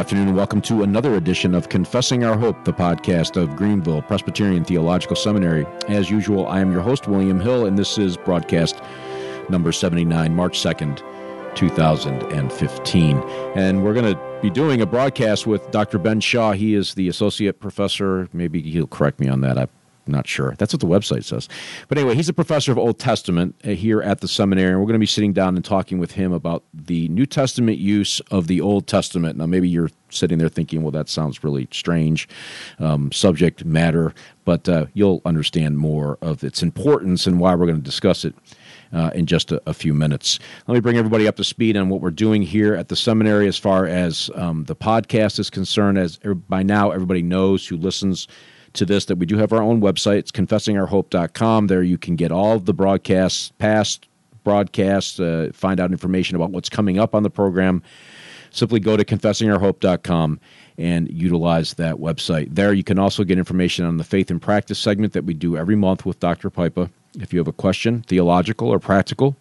afternoon, and welcome to another edition of Confessing Our Hope, the podcast of Greenville Presbyterian Theological Seminary. As usual, I am your host, William Hill, and this is broadcast number 79, March 2nd, 2015. And we're going to be doing a broadcast with Dr. Ben Shaw. He is the associate professor. Maybe he'll correct me on that. I not sure. That's what the website says. But anyway, he's a professor of Old Testament uh, here at the seminary, and we're going to be sitting down and talking with him about the New Testament use of the Old Testament. Now, maybe you're sitting there thinking, well, that sounds really strange um, subject matter, but uh, you'll understand more of its importance and why we're going to discuss it. Uh, in just a, a, few minutes. Let me bring everybody up to speed on what we're doing here at the seminary as far as um, the podcast is concerned. As er, by now, everybody knows who listens to this that we do have our own website. It's confessingourhope.com. There you can get all the broadcasts, past broadcasts, uh, find out information about what's coming up on the program. Simply go to confessingourhope.com and utilize that website. There you can also get information on the faith and practice segment that we do every month with Dr. Pipa. If you have a question, theological or practical,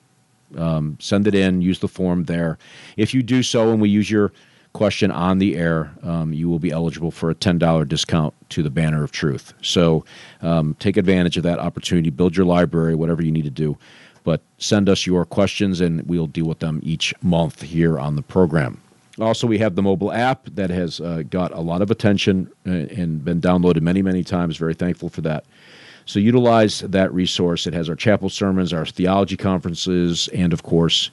um, send it in, use the form there. If you do so and we use your question on the air, um, you will be eligible for a $10 discount to the Banner of Truth. So um, take advantage of that opportunity, build your library, whatever you need to do. But send us your questions and we'll deal with them each month here on the program. Also, we have the mobile app that has uh, got a lot of attention uh, and been downloaded many, many times. Very thankful for that. So utilize that resource. It has our chapel sermons, our theology conferences, and of course,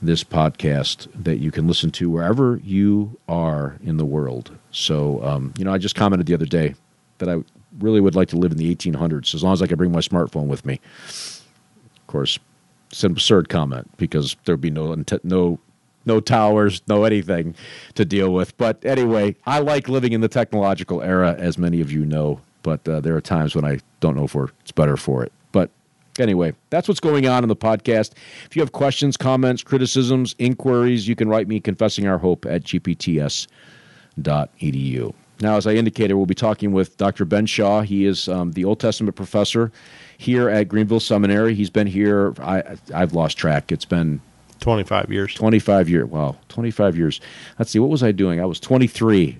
this podcast that you can listen to wherever you are in the world. So, um, you know, I just commented the other day that I really would like to live in the 1800s as long as I can bring my smartphone with me. Of course, it's an absurd comment because there'd be no no no towers, no anything to deal with. But anyway, I like living in the technological era, as many of you know. But uh, there are times when I don't know if it's better for it. Anyway, that's what's going on in the podcast. If you have questions, comments, criticisms, inquiries, you can write me confessingourhope at gpts.edu. Now, as I indicated, we'll be talking with Dr. Ben Shaw. He is um, the Old Testament professor here at Greenville Seminary. He's been here, I, I've lost track. It's been 25 years. 25 years. Wow, 25 years. Let's see, what was I doing? I was 23,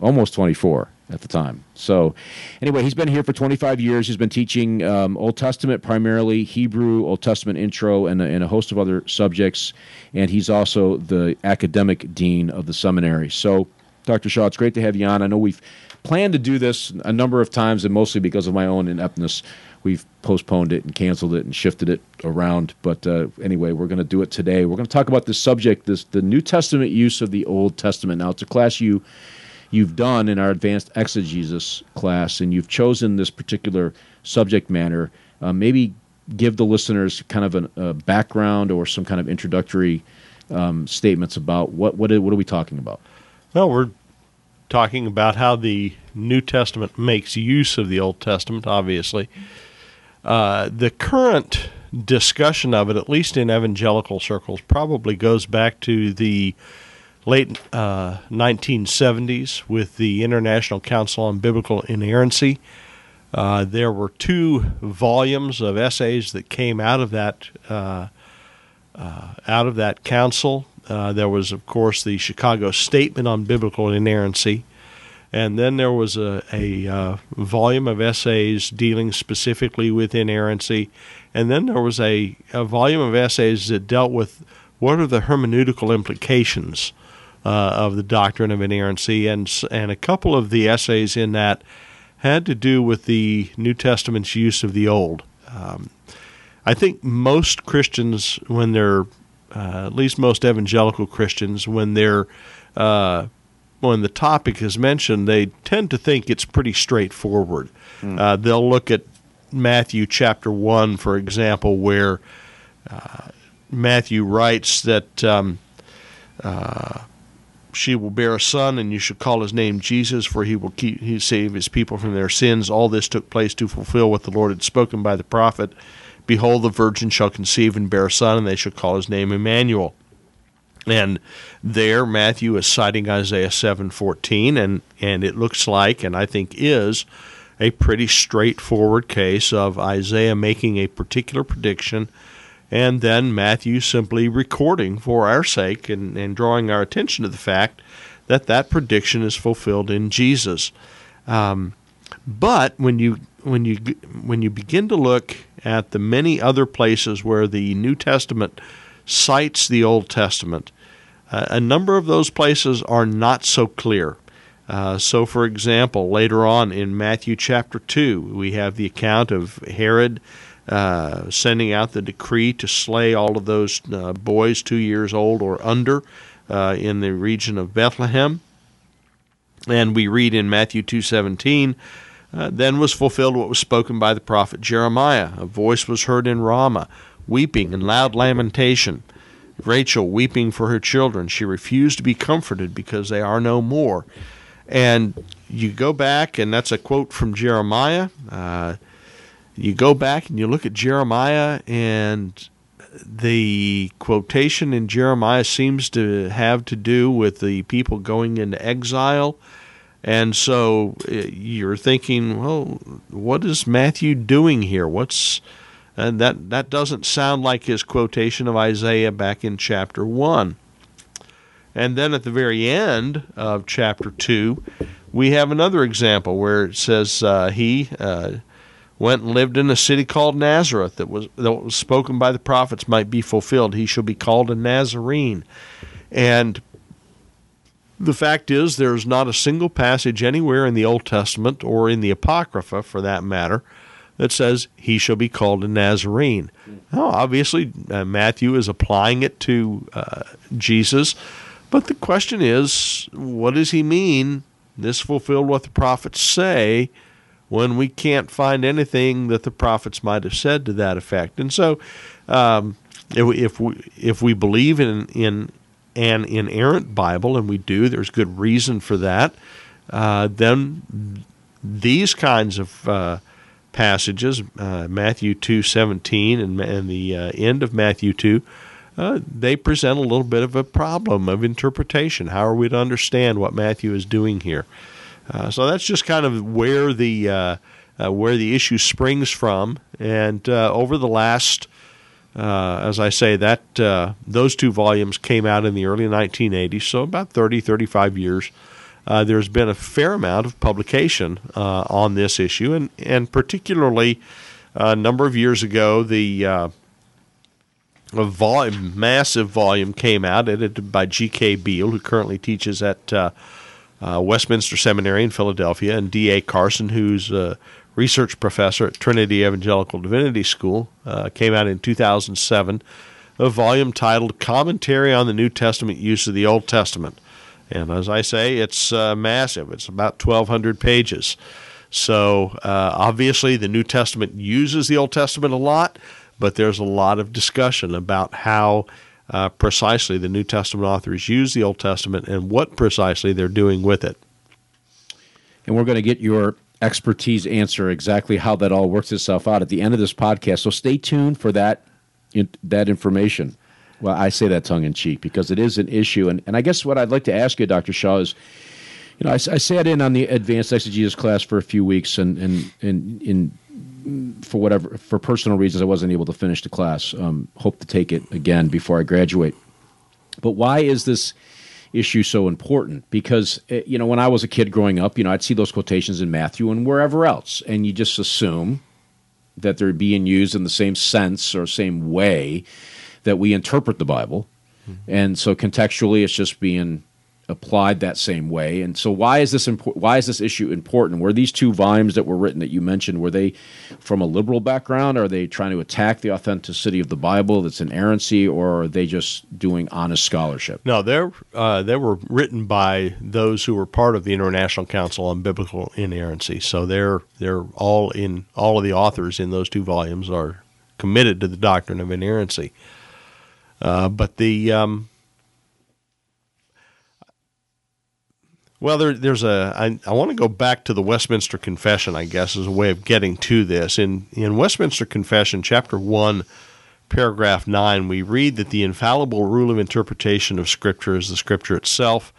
almost 24 at the time. So, anyway, he's been here for 25 years. He's been teaching um, Old Testament primarily, Hebrew, Old Testament intro, and and a host of other subjects. And he's also the academic dean of the seminary. So, Dr. Shaw, it's great to have you on. I know we've planned to do this a number of times, and mostly because of my own ineptness, we've postponed it and canceled it and shifted it around. But uh, anyway, we're going to do it today. We're going to talk about this subject, this the New Testament use of the Old Testament. Now, it's a class you you've done in our advanced exegesis class, and you've chosen this particular subject matter. Uh, maybe give the listeners kind of a background or some kind of introductory um, statements about what what what are we talking about? Well, we're talking about how the New Testament makes use of the Old Testament. Obviously, uh, the current discussion of it, at least in evangelical circles, probably goes back to the late uh, 1970s with the International Council on Biblical Inerrancy. Uh, there were two volumes of essays that came out of that uh, uh out of that council. Uh, there was, of course, the Chicago Statement on Biblical Inerrancy, and then there was a, a uh, volume of essays dealing specifically with inerrancy, and then there was a, a volume of essays that dealt with what are the hermeneutical implications of the doctrine of inerrancy, and and a couple of the essays in that had to do with the New Testament's use of the Old. Um, I think most Christians, when they're uh, at least most evangelical Christians, when they're uh, when the topic is mentioned, they tend to think it's pretty straightforward. Mm. Uh, they'll look at Matthew chapter one, for example, where uh, Matthew writes that um, uh, she will bear a son, and you shall call his name Jesus, for he will keep he save his people from their sins. All this took place to fulfill what the Lord had spoken by the prophet. Behold, the virgin shall conceive and bear a son, and they shall call his name Emmanuel. And there, Matthew is citing Isaiah seven fourteen, and and it looks like, and I think is, a pretty straightforward case of Isaiah making a particular prediction and then Matthew simply recording for our sake and, and drawing our attention to the fact that that prediction is fulfilled in Jesus. Um, but when you when you when you begin to look at the many other places where the New Testament cites the Old Testament, uh, a number of those places are not so clear. Uh, so, for example, later on in Matthew chapter 2, we have the account of Herod uh, sending out the decree to slay all of those uh, boys two years old or under uh, in the region of Bethlehem. And we read in Matthew 2:17, uh, then was fulfilled what was spoken by the prophet Jeremiah. A voice was heard in Ramah, weeping and loud lamentation. Rachel weeping for her children. She refused to be comforted because they are no more. And you go back, and that's a quote from Jeremiah. Uh, you go back and you look at Jeremiah, and the quotation in Jeremiah seems to have to do with the people going into exile. And so uh, you're thinking, well, what is Matthew doing here? What's and that that doesn't sound like his quotation of Isaiah back in chapter 1. And then at the very end of chapter 2, we have another example where it says uh, he uh, went and lived in a city called Nazareth that was, that was spoken by the prophets might be fulfilled. He shall be called a Nazarene. And the fact is, there's not a single passage anywhere in the Old Testament or in the Apocrypha, for that matter, that says he shall be called a Nazarene. Now, obviously, uh, Matthew is applying it to uh, Jesus but the question is, what does he mean? This fulfilled what the prophets say when we can't find anything that the prophets might have said to that effect. And so, um, if, we, if we if we believe in in an inerrant Bible, and we do, there's good reason for that. Uh, then these kinds of uh, passages, uh, Matthew two seventeen and, and the uh, end of Matthew two uh, they present a little bit of a problem of interpretation. How are we to understand what Matthew is doing here? Uh, so that's just kind of where the uh, uh where the issue springs from. And uh, over the last, uh, as I say, that those two volumes came out in the early 1980s, so about 30, 35 years. there's been a fair amount of publication on this issue, and and particularly a number of years ago, the a volume, massive volume came out, edited by G.K. Beale, who currently teaches at uh, Westminster Seminary in Philadelphia, and D.A. Carson, who's a research professor at Trinity Evangelical Divinity School, uh, came out in 2007. A volume titled Commentary on the New Testament Use of the Old Testament. And as I say, it's uh, massive, it's about 1,200 pages. So uh, obviously, the New Testament uses the Old Testament a lot but there's a lot of discussion about how uh, precisely the New Testament authors use the Old Testament and what precisely they're doing with it. And we're going to get your expertise answer exactly how that all works itself out at the end of this podcast. So stay tuned for that in, that information. Well, I say that tongue in cheek because it is an issue, and, and I guess what I'd like to ask you, Dr. Shaw, is you know, I, I sat in on the advanced exegesis class for a few weeks, and and and in for whatever for personal reasons, I wasn't able to finish the class. Um, hope to take it again before I graduate. But why is this issue so important? Because eh, you know, when I was a kid growing up, you know, I'd see those quotations in Matthew and wherever else, and you just assume that they're being used in the same sense or same way that we interpret the Bible. Mm-hmm. And so contextually, it's just being applied that same way. And so, why is this impo- Why is this issue important? Were these two volumes that were written that you mentioned were they from a liberal background? Are they trying to attack the authenticity of the Bible? That's inerrancy, or are they just doing honest scholarship? No, they're uh, they were written by those who were part of the International Council on Biblical Inerrancy. So they're they're all in all of the authors in those two volumes are committed to the doctrine of inerrancy. Uh, but the um, Well, there, there's a. I, I want to go back to the Westminster Confession, I guess, as a way of getting to this. In in Westminster Confession, chapter one, paragraph nine, we read that the infallible rule of interpretation of Scripture is the Scripture itself,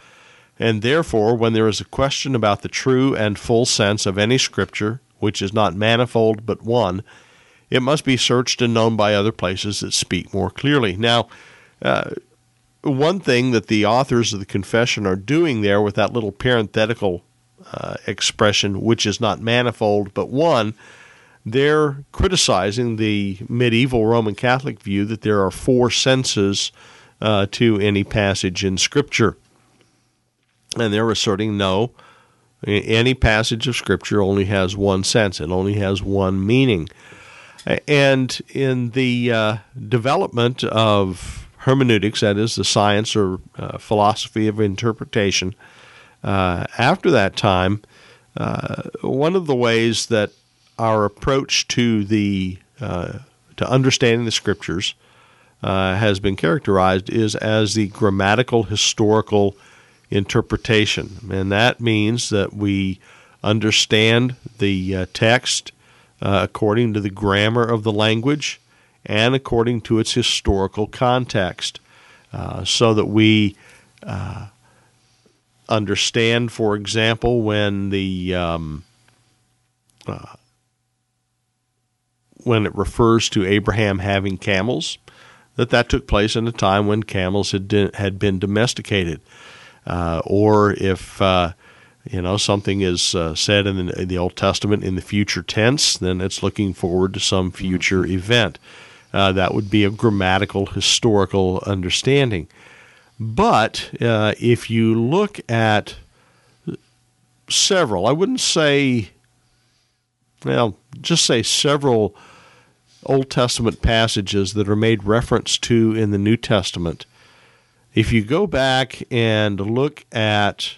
and therefore, when there is a question about the true and full sense of any Scripture, which is not manifold but one, it must be searched and known by other places that speak more clearly. Now. Uh, one thing that the authors of the confession are doing there with that little parenthetical uh, expression, which is not manifold but one, they're criticizing the medieval Roman Catholic view that there are four senses uh, to any passage in Scripture. And they're asserting no, any passage of Scripture only has one sense, it only has one meaning. And in the uh, development of hermeneutics, that is, the science or uh, philosophy of interpretation, uh, after that time, uh, one of the ways that our approach to the uh, to understanding the scriptures uh, has been characterized is as the grammatical historical interpretation, and that means that we understand the text according to the grammar of the language and according to its historical context, uh, so that we uh, understand, for example, when the um, uh, when it refers to Abraham having camels, that that took place in a time when camels had had been domesticated, uh, or if uh, you know something is uh, said in the, in the, Old Testament in the future tense, then it's looking forward to some future event. Uh, that would be a grammatical historical understanding. But uh, if you look at several, I wouldn't say, well, just say several Old Testament passages that are made reference to in the New Testament, if you go back and look at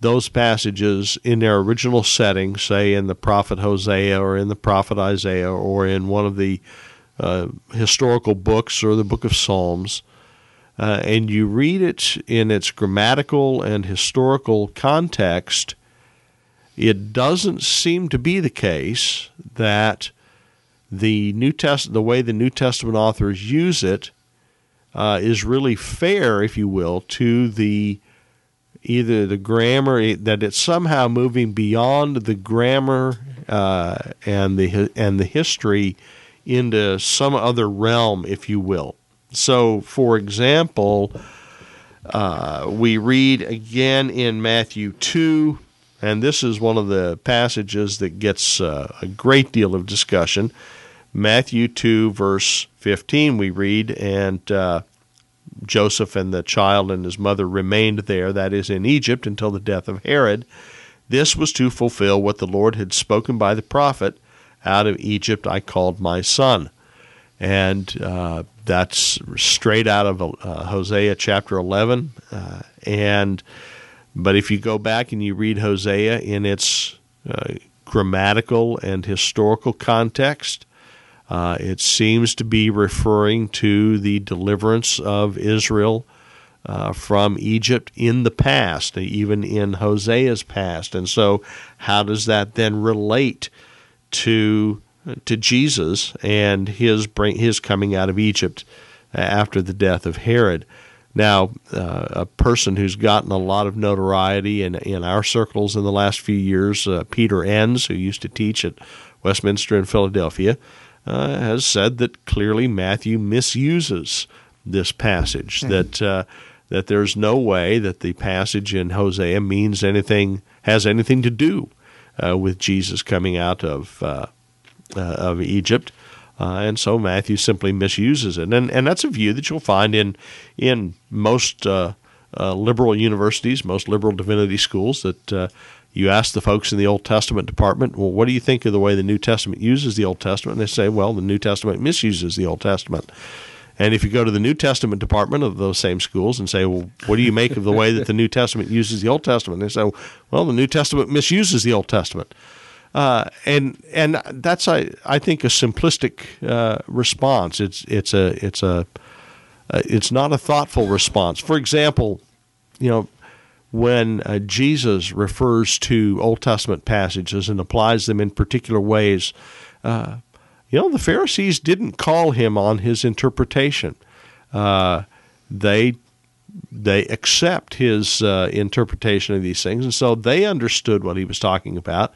those passages in their original setting, say in the prophet Hosea or in the prophet Isaiah or in one of the uh, historical books or the book of Psalms, uh, and you read it in its grammatical and historical context, it doesn't seem to be the case that the New Test the way the New Testament authors use it uh, is really fair, if you will, to the either the grammar that it's somehow moving beyond the grammar uh, and the and the history into some other realm, if you will. So, for example, uh, we read again in Matthew two, and this is one of the passages that gets uh, a great deal of discussion. Matthew 2, verse 15, we read, and uh, Joseph and the child and his mother remained there, that is, in Egypt, until the death of Herod. This was to fulfill what the Lord had spoken by the prophet Out of Egypt I called my son. And uh, that's straight out of uh, Hosea chapter 11. Uh, and but if you go back and you read Hosea in its uh, grammatical and historical context, uh, it seems to be referring to the deliverance of Israel uh, from Egypt in the past, even in Hosea's past. And so, how does that then relate to to Jesus and his bring, his coming out of Egypt after the death of Herod? Now, uh, a person who's gotten a lot of notoriety in, in our circles in the last few years, uh, Peter Enns, who used to teach at Westminster in Philadelphia, uh, has said that clearly Matthew misuses this passage. Mm-hmm. That uh, that there's no way that the passage in Hosea means anything has anything to do uh, with Jesus coming out of uh, uh, of Egypt. Uh, and so Matthew simply misuses it, and and that's a view that you'll find in in most liberal universities, most liberal divinity schools. That you ask the folks in the Old Testament department, well, what do you think of the way the New Testament uses the Old Testament? And they say, well, the New Testament misuses the Old Testament. And if you go to the New Testament department of those same schools and say, well, what do you make of the way that the New Testament uses the Old Testament? They say, well, the New Testament misuses the Old Testament. Uh, and and that's I I think a simplistic uh, response. It's it's a it's a uh, it's not a thoughtful response. For example, you know, when uh, Jesus refers to Old Testament passages and applies them in particular ways, uh, you know, the Pharisees didn't call him on his interpretation. Uh, they they accept his uh, interpretation of these things, and so they understood what he was talking about.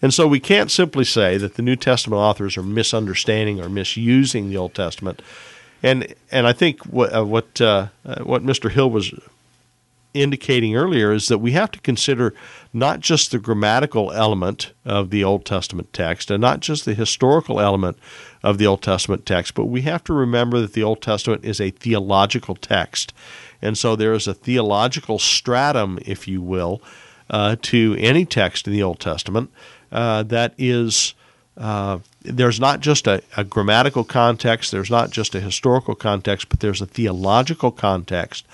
And so we can't simply say that the New Testament authors are misunderstanding or misusing the Old Testament. and and I think what uh, what uh, what Mr. Hill was indicating earlier is that we have to consider not just the grammatical element of the Old Testament text and not just the historical element of the Old Testament text, but we have to remember that the Old Testament is a theological text. And so there is a theological stratum, if you will, uh, to any text in the Old Testament uh, that is. Uh, there's not just a, a, grammatical context, there's not just a historical context, but there's a theological context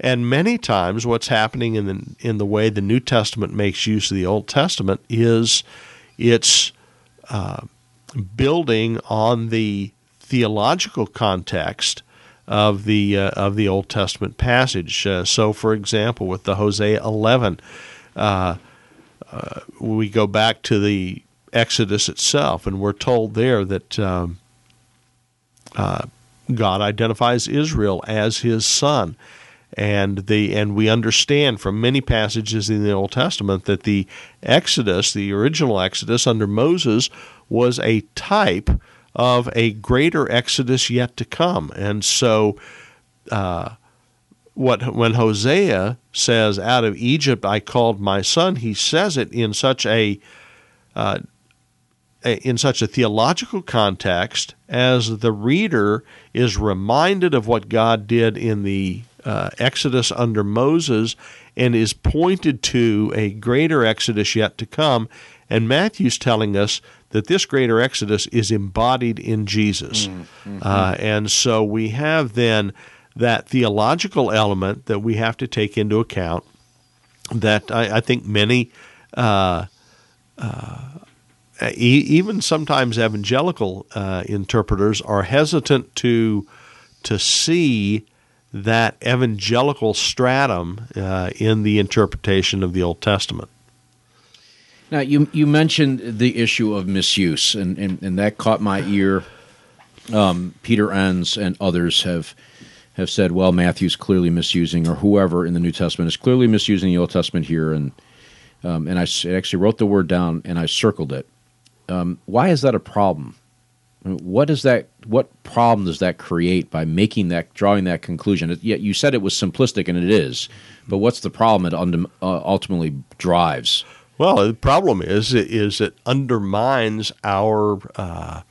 and many times, what's happening in the in the way the New Testament makes use of the Old Testament is it's uh, building on the theological context of the uh, of the Old Testament passage. Uh, so, for example, with the Hosea 11, uh, uh, we go back to the Exodus itself, and we're told there that um, uh, God identifies Israel as His son and the and we understand from many passages in the Old Testament that the Exodus, the original Exodus under Moses, was a type of a greater Exodus yet to come, and so. Uh, what when Hosea says, "Out of Egypt I called my son," he says it in such a, uh, a in such a theological context as the reader is reminded of what God did in the uh, Exodus under Moses and is pointed to a greater Exodus yet to come. And Matthew's telling us that this greater Exodus is embodied in Jesus. Mm, mm-hmm. Uh, and so we have then that theological element that we have to take into account that I, I think many. Uh, uh, even sometimes evangelical uh, interpreters are hesitant to to see that evangelical stratum uh, in the interpretation of the Old Testament. Now, you you mentioned the issue of misuse, and, and, and that caught my ear. Um, Peter Enns and others have have said, well, Matthew's clearly misusing, or whoever in the New Testament is clearly misusing the Old Testament here, and um, and I actually wrote the word down and I circled it. Um, why is that a problem? What is that? What problem does that create by making that, drawing that conclusion? Yeah, you said it was simplistic, and it is. But what's the problem it uh, ultimately drives? Well, the problem is is it undermines our. Uh,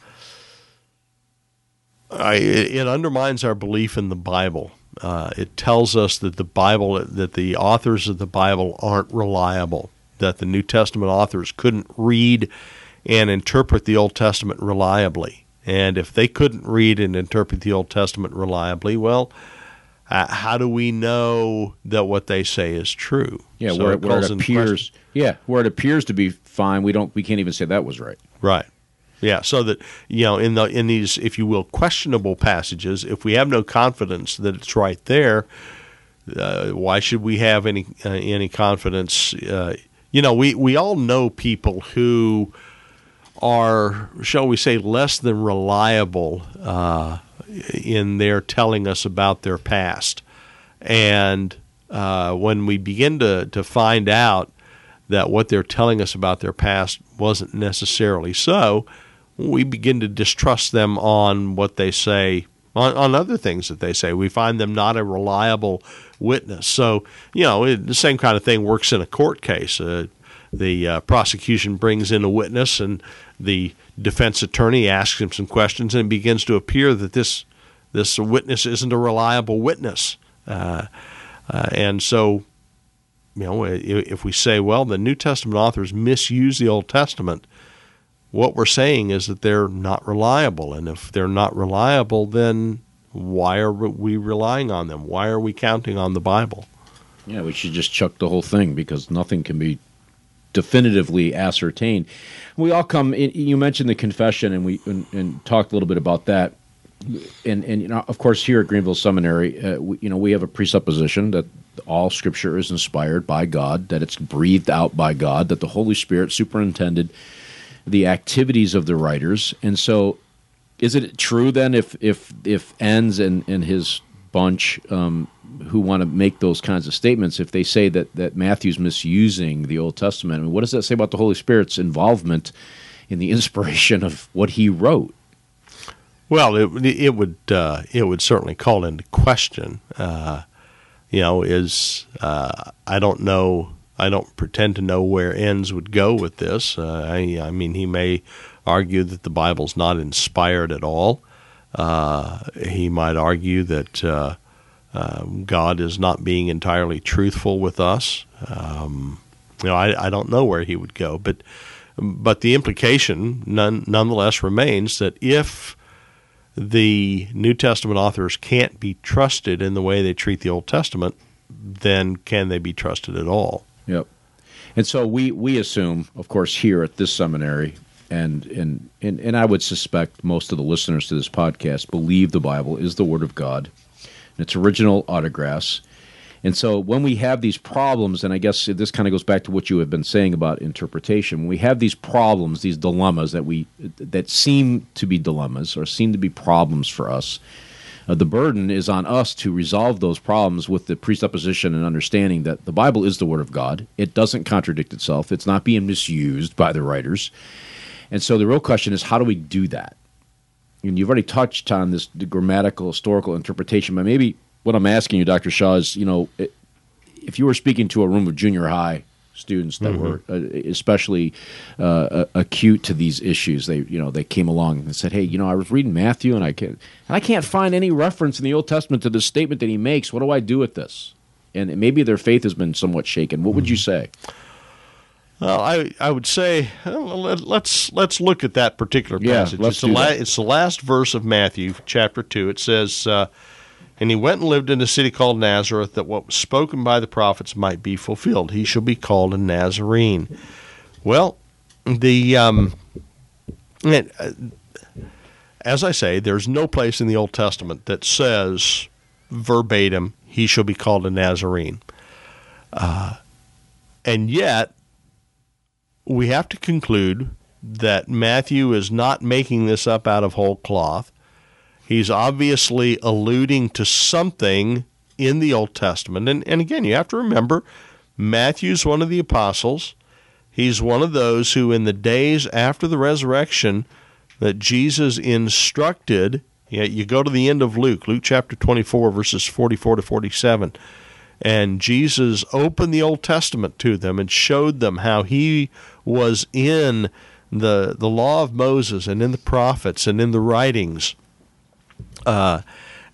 I, it undermines our belief in the Bible. Uh, it tells us that the Bible, that the authors of the Bible aren't reliable. That the New Testament authors couldn't read and interpret the Old Testament reliably. And if they couldn't read and interpret the Old Testament reliably, well, uh, how do we know that what they say is true? Yeah, so where, it, where it appears, yeah, where it appears to be fine, we don't, we can't even say that was right. Right. Yeah, so that you know, in the in these, if you will, questionable passages, if we have no confidence that it's right there, uh, why should we have any uh, any confidence? Uh, you know, we we all know people who are, shall we say, less than reliable uh, in their telling us about their past. And uh, when we begin to, to find out that what they're telling us about their past wasn't necessarily so, we begin to distrust them on what they say, on, on other things that they say. We find them not a reliable witness. So, you know, it, the same kind of thing works in a court case. Uh, the uh, prosecution brings in a witness, and the defense attorney asks him some questions, and it begins to appear that this this witness isn't a reliable witness. Uh, uh, and so, you know, if we say, well, the New Testament authors misuse the Old Testament, what we're saying is that they're not reliable. And if they're not reliable, then why are we relying on them? Why are we counting on the Bible? Yeah, we should just chuck the whole thing because nothing can be definitively ascertained. We all come. In, you mentioned the confession, and we and, and, talked a little bit about that. And and you know, of course, here at Greenville Seminary, uh, we, you know, we have a presupposition that all Scripture is inspired by God, that it's breathed out by God, that the Holy Spirit superintended the activities of the writers, and so. Is it true then if if if Enns and, and his bunch um, who want to make those kinds of statements, if they say that, that Matthew's misusing the Old Testament, I mean, what does that say about the Holy Spirit's involvement in the inspiration of what he wrote? Well, it it would uh, it would certainly call into question. Uh, you know, is uh, I don't know. I don't pretend to know where Enns would go with this. Uh, I, I mean, he may argue that the Bible's not inspired at all. Uh, he might argue that uh, God is not being entirely truthful with us. Um, you know, I, I don't know where he would go, but but the implication none, nonetheless remains that if the New Testament authors can't be trusted in the way they treat the Old Testament, then can they be trusted at all? Yep. And so we we assume, of course, here at this seminary, and and and, and I would suspect most of the listeners to this podcast believe the Bible is the Word of God, and its original autographs, and so when we have these problems, and I guess this kind of goes back to what you have been saying about interpretation, when we have these problems, these dilemmas that we that seem to be dilemmas or seem to be problems for us, uh, the burden is on us to resolve those problems with the presupposition and understanding that the Bible is the Word of God. It doesn't contradict itself. It's not being misused by the writers. And so the real question is, how do we do that? And you've already touched on this grammatical, historical interpretation, but maybe what I'm asking you, Dr. Shaw, is you know, if you were speaking to a room of junior high students that mm-hmm. were uh, especially uh, acute to these issues, they you know they came along and said, "Hey, you know, I was reading Matthew and I can't and I can't find any reference in the Old Testament to the statement that he makes. What do I do with this?" And maybe their faith has been somewhat shaken. What mm-hmm. would you say? Well, I I would say let's let's look at that particular passage. Yeah, let's it's, do the la- it's the last verse of Matthew chapter two. It says. Uh, and he went and lived in a city called Nazareth, that what was spoken by the prophets might be fulfilled. He shall be called a Nazarene. Well, the um, it, uh, as I say, there's no place in the Old Testament that says verbatim, "He shall be called a Nazarene," uh, and yet we have to conclude that Matthew is not making this up out of whole cloth. He's obviously alluding to something in the Old Testament. And, and again, you have to remember Matthew's one of the apostles. He's one of those who, in the days after the resurrection, that Jesus instructed. You, you go to the end of Luke, Luke chapter 24, verses 44 to 47. And Jesus opened the Old Testament to them and showed them how he was in the, the law of Moses and in the prophets and in the writings. Uh,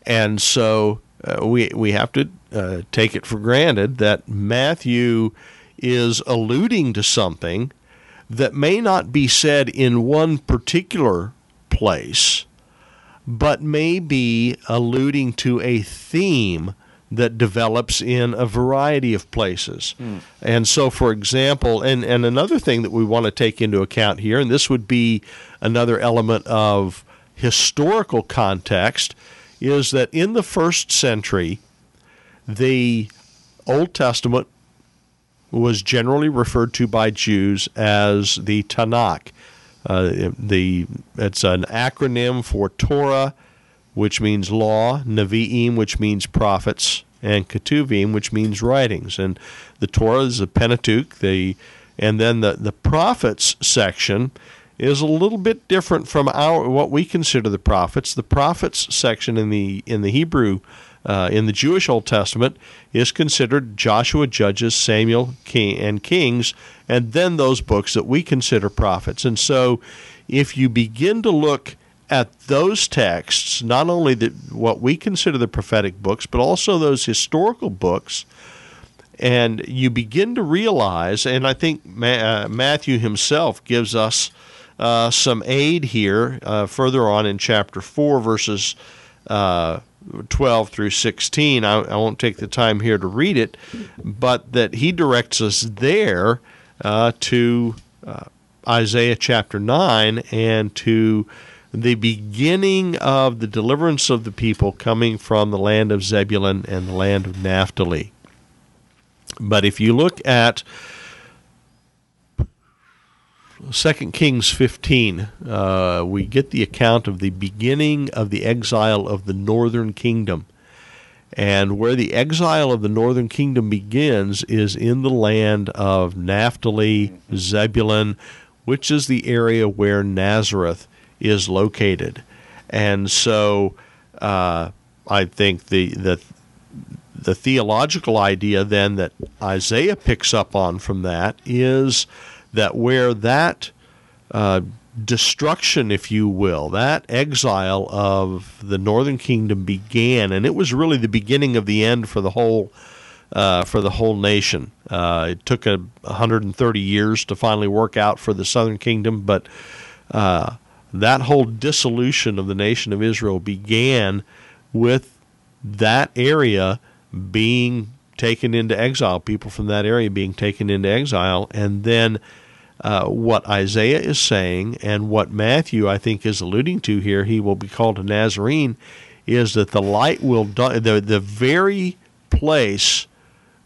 and so uh, we we have to uh, take it for granted that Matthew is alluding to something that may not be said in one particular place, but may be alluding to a theme that develops in a variety of places. Mm. And so, for example, and, and another thing that we want to take into account here, and this would be another element of historical context is that in the first century, the Old Testament was generally referred to by Jews as the Tanakh. Uh, the it's an acronym for Torah, which means law, Nevi'im, which means prophets, and Ketuvim, which means writings. And the Torah is the Pentateuch. The and then the the prophets section is a little bit different from our what we consider the prophets. The prophets section in the in the Hebrew uh, in the Jewish Old Testament is considered Joshua, Judges, Samuel, King, and Kings, and then those books that we consider prophets. And so, if you begin to look at those texts, not only the, what we consider the prophetic books, but also those historical books, and you begin to realize, and I think Ma- uh, Matthew himself gives us uh, some aid here uh, further on in chapter 4, verses uh, 12 through 16. I, I, won't take the time here to read it, but that he directs us there uh, to uh, Isaiah chapter 9 and to the beginning of the deliverance of the people coming from the land of Zebulun and the land of Naphtali. But if you look at 2 Kings 15, uh, we get the account of the beginning of the exile of the northern kingdom. And where the exile of the northern kingdom begins is in the land of Naphtali, Zebulun, which is the area where Nazareth is located. and so uh, I think the the the theological idea then that Isaiah picks up on from that is that where that uh, destruction, if you will, that exile of the northern kingdom began, and it was really the beginning of the end for the whole uh, for the whole nation. Uh, it took a 130 years to finally work out for the southern kingdom, but uh, that whole dissolution of the nation of Israel began with that area being taken into exile, people from that area being taken into exile, and then uh, what Isaiah is saying and what Matthew, I think, is alluding to here, he will be called a Nazarene, is that the light will, the, the very place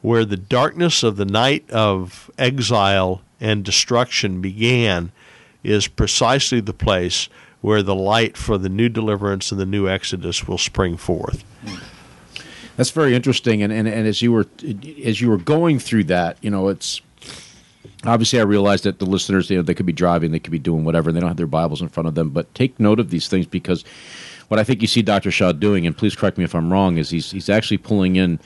where the darkness of the night of exile and destruction began is precisely the place where the light for the new deliverance and the new exodus will spring forth. That's very interesting, and, and, and as you were as you were going through that, you know, it's obviously I realize that the listeners, you know, they could be driving, they could be doing whatever, and they don't have their Bibles in front of them. But take note of these things because what I think you see Dr. Shaw doing, and please correct me if I'm wrong, is he's he's actually pulling in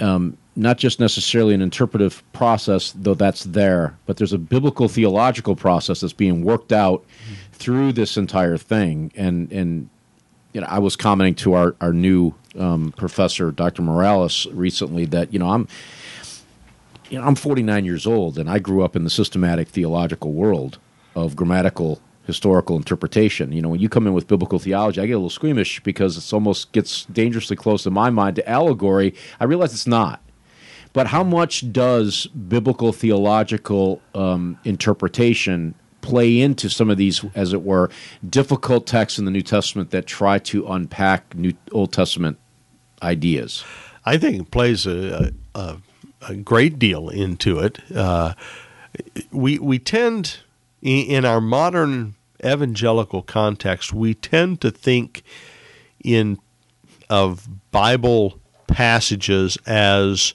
um, not just necessarily an interpretive process, though that's there, but there's a biblical theological process that's being worked out through this entire thing. And and you know, I was commenting to our our new um, professor, Dr. Morales, recently that you know I'm you know, I'm 49 years old and I grew up in the systematic theological world of grammatical historical interpretation. You know, when you come in with biblical theology, I get a little squeamish because it almost gets dangerously close in my mind to allegory. I realize it's not. But how much does biblical theological um, interpretation play into some of these, as it were, difficult texts in the New Testament that try to unpack New Old Testament ideas? I think it plays a, a a great deal into it. Uh, we we tend in our modern evangelical context we tend to think in of Bible passages as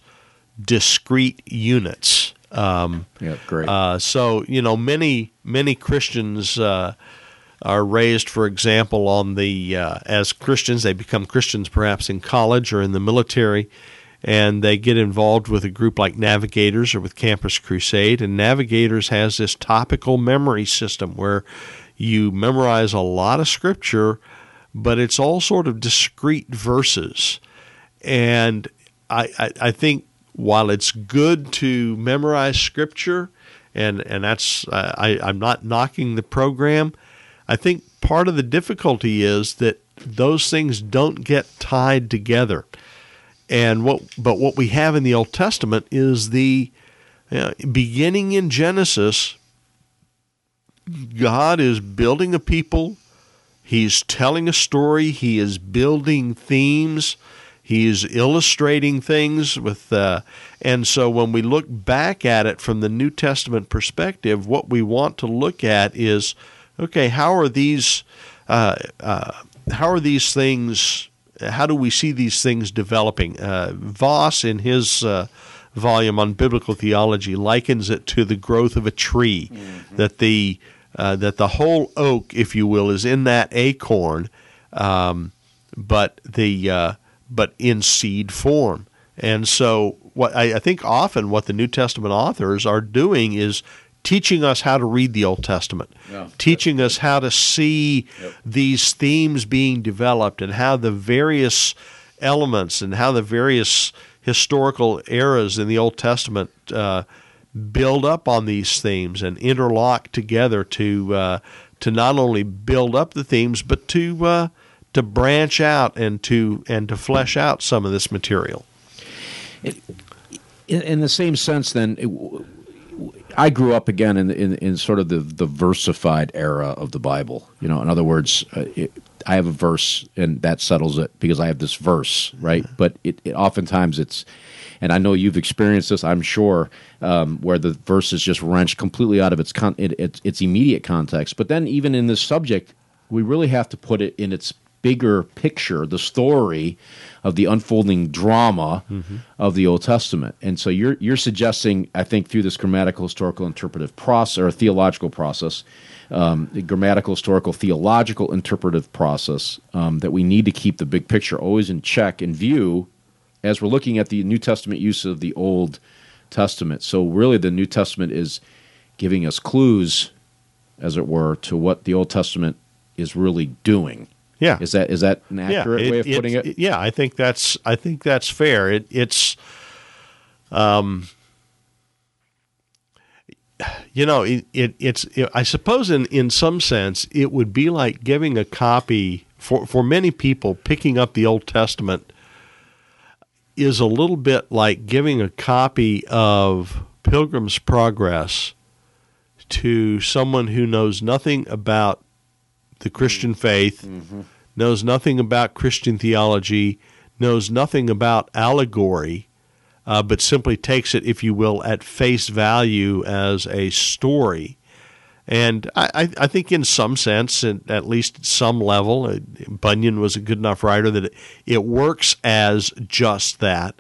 discrete units. Um, yeah, great. Uh, so you know, many many Christians uh, are raised, for example, on the uh, as Christians. They become Christians perhaps in college or in the military, and they get involved with a group like Navigators or with Campus Crusade. And Navigators has this topical memory system where you memorize a lot of scripture, but it's all sort of discrete verses. And I, I, I think while it's good to memorize scripture, and, and that's I, I'm not knocking the program, I think part of the difficulty is that those things don't get tied together. And what, but what we have in the Old Testament is the uh, beginning in Genesis. God is building a people. He's telling a story. He is building themes. He's illustrating things with, uh, and so when we look back at it from the New Testament perspective, what we want to look at is, okay, how are these, uh, uh, how are these things how do we see these things developing? Uh, Vos, in his uh, volume on biblical theology, likens it to the growth of a tree, mm-hmm. that the uh, that the whole oak, if you will, is in that acorn, um, but the uh, but in seed form. And so, what I, I think often what the New Testament authors are doing is teaching us how to read the Old Testament, yeah, teaching us how to see yep. these themes being developed and how the various elements and how the various historical eras in the Old Testament uh, build up on these themes and interlock together to uh, to not only build up the themes but to uh, to branch out and to and to flesh out some of this material. in, in the same sense, then. It, I grew up again in, in, in sort of the, the versified era of the Bible. You know, in other words, uh, it, I have a verse and that settles it because I have this verse, right? Mm-hmm. But it, it, oftentimes it's, and I know you've experienced this, I'm sure, um, where the verse is just wrenched completely out of its con- it, its immediate context. But then even in this subject, we really have to put it in its bigger picture, the story of the unfolding drama of the Old Testament. And so you're you're suggesting, I think, through this grammatical, historical, interpretive process or theological process, um, the grammatical, historical, theological, interpretive process, um, that we need to keep the big picture always in check and view as we're looking at the New Testament use of the Old Testament. So really, the New Testament is giving us clues, as it were, to what the Old Testament is really doing. Yeah. Is that is that an accurate yeah, way of putting it? Yeah, I think that's I think that's fair. It, it's, um, you know, it, it it's it, I suppose in in some sense it would be like giving a copy for for many people picking up the Old Testament is a little bit like giving a copy of Pilgrim's Progress to someone who knows nothing about the Christian faith, knows nothing about Christian theology, knows nothing about allegory, uh, but simply takes it, if you will, at face value as a story. And I, I, think, in some sense, at least at some level, uh, Bunyan was a good enough writer that it, it works as just that.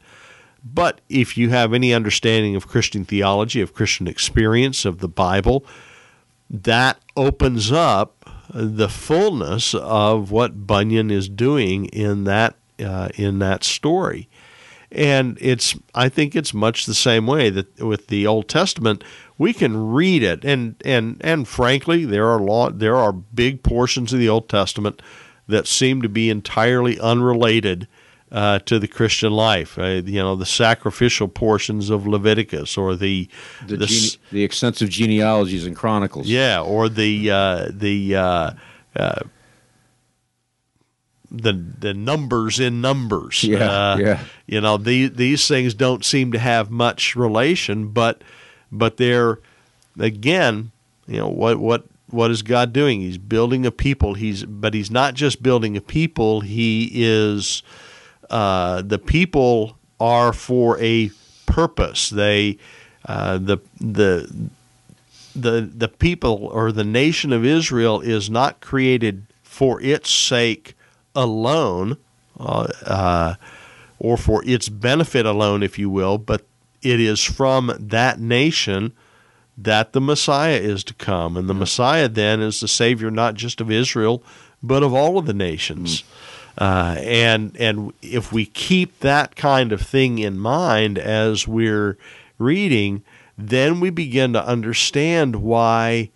But if you have any understanding of Christian theology, of Christian experience, of the Bible, that opens up the fullness of what Bunyan is doing in that uh, in that story. And it's I think it's much the same way that with the Old Testament we can read it and and and frankly there are law, there are big portions of the Old Testament that seem to be entirely unrelated uh, to the Christian life. Uh, you know, the sacrificial portions of Leviticus or the The, the gene- the extensive genealogies and chronicles. yeah, or the uh, the uh, uh, the the numbers in numbers. Yeah, Uh, yeah. You know, these these things don't seem to have much relation, but but they're again, you know, what what what is God doing? He's building a people. He's but he's not just building a people. He is uh, the people are for a purpose. They uh, the the the the people or the nation of Israel is not created for its sake alone, uh, uh, or for its benefit alone, if you will, but it is from that nation that the Messiah is to come, and the Messiah then is the Savior not just of Israel, but of all of the nations. Uh, and and if we keep that kind of thing in mind as we're reading, then we begin to understand why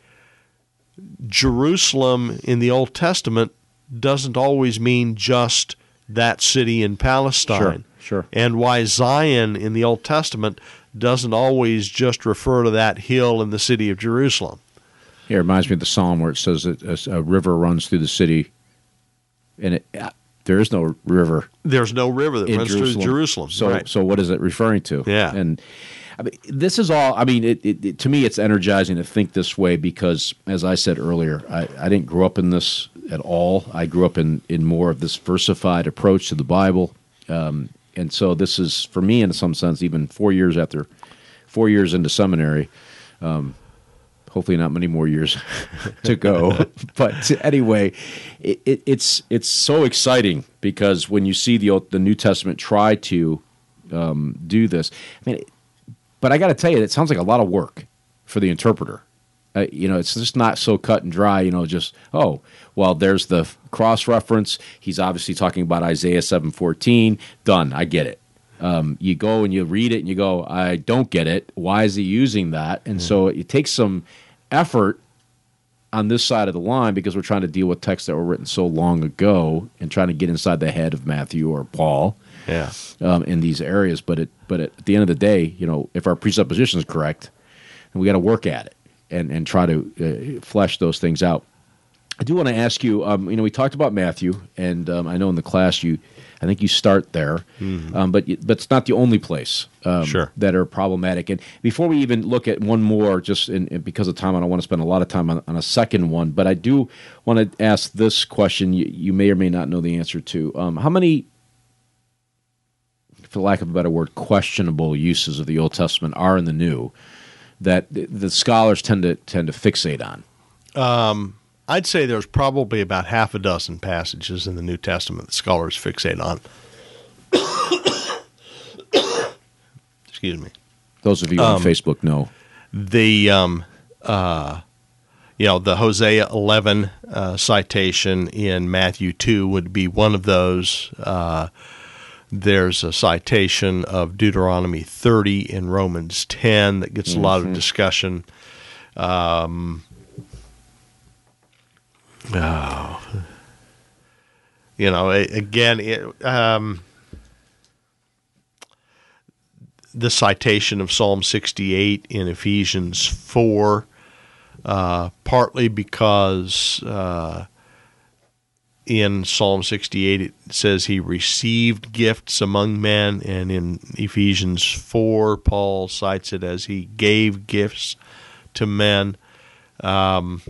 Jerusalem in the Old Testament doesn't always mean just that city in Palestine. Sure, sure. And why Zion in the Old Testament doesn't always just refer to that hill in the city of Jerusalem. Yeah, it reminds me of the psalm where it says that a, river runs through the city, and it, there is no river There's no river that runs Jerusalem. through Jerusalem. So, right. so what is it referring to? Yeah. and I mean, this is all. I mean, it, it, it- to me, it's energizing to think this way because, as I said earlier, I, I didn't grow up in this at all. I grew up in in more of this versified approach to the Bible, um, and so this is for me, in some sense, even four years after, four years into seminary. Um, hopefully, not many more years to go. but anyway, it, it, it's it's so exciting because when you see the Old- the New Testament try to um, do this, I mean, but I got to tell you, it sounds like a lot of work for the interpreter. Uh, you know, it's just not so cut and dry. You know, just oh, well, there's the cross reference. He's obviously talking about Isaiah seven fourteen. Done. I get it. Um, you go and you read it and you go, I don't get it. Why is he using that? And so it takes some effort on this side of the line because we're trying to deal with texts that were written so long ago and trying to get inside the head of Matthew or Paul yeah. um, in these areas. But it, but at the end of the day, you know, if our presupposition is correct, then we got to work at it and and try to uh, flesh those things out. I do want to ask you. Um, you know, we talked about Matthew, and um, I know in the class you, I think you start there, um, but but it's not the only place um, Sure. that are problematic. And before we even look at one more, just in, in- because of time, I don't want to spend a lot of time on, on a second one. But I do want to ask this question. You, you may or may not know the answer to. Um, how many for lack of a better word, questionable uses of the Old Testament are in the New that the, the scholars tend to tend to fixate on. I'd say there's probably about half a dozen passages in the New Testament that scholars fixate on. Excuse me. Those of you on Um, Facebook know. The um, uh, you know the Hosea 11 uh, citation in Matthew 2 would be one of those. Uh, there's a citation of Deuteronomy 30 in Romans 10 that gets a lot of discussion. Um, oh, you know, again, it, um, the citation of Psalm 68 in Ephesians 4, uh, partly because uh, in Psalm 68 it says he received gifts among men, and in Ephesians 4, Paul cites it as he gave gifts to men. Um,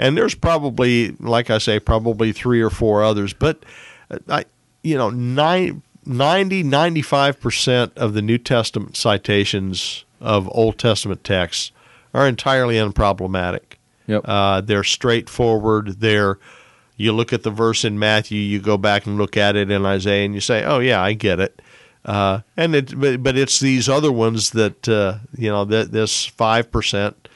and there's probably, like I say, probably three or four others, but uh, I, you know, nine, 90, 95% of the New Testament citations of Old Testament texts are entirely unproblematic. Yep. Uh, they're straightforward. They're you look at the verse in Matthew, you go back and look at it in Isaiah, and you say, "Oh yeah, I get it." Uh, and it, but, but it's these other ones that uh, you know that this five percent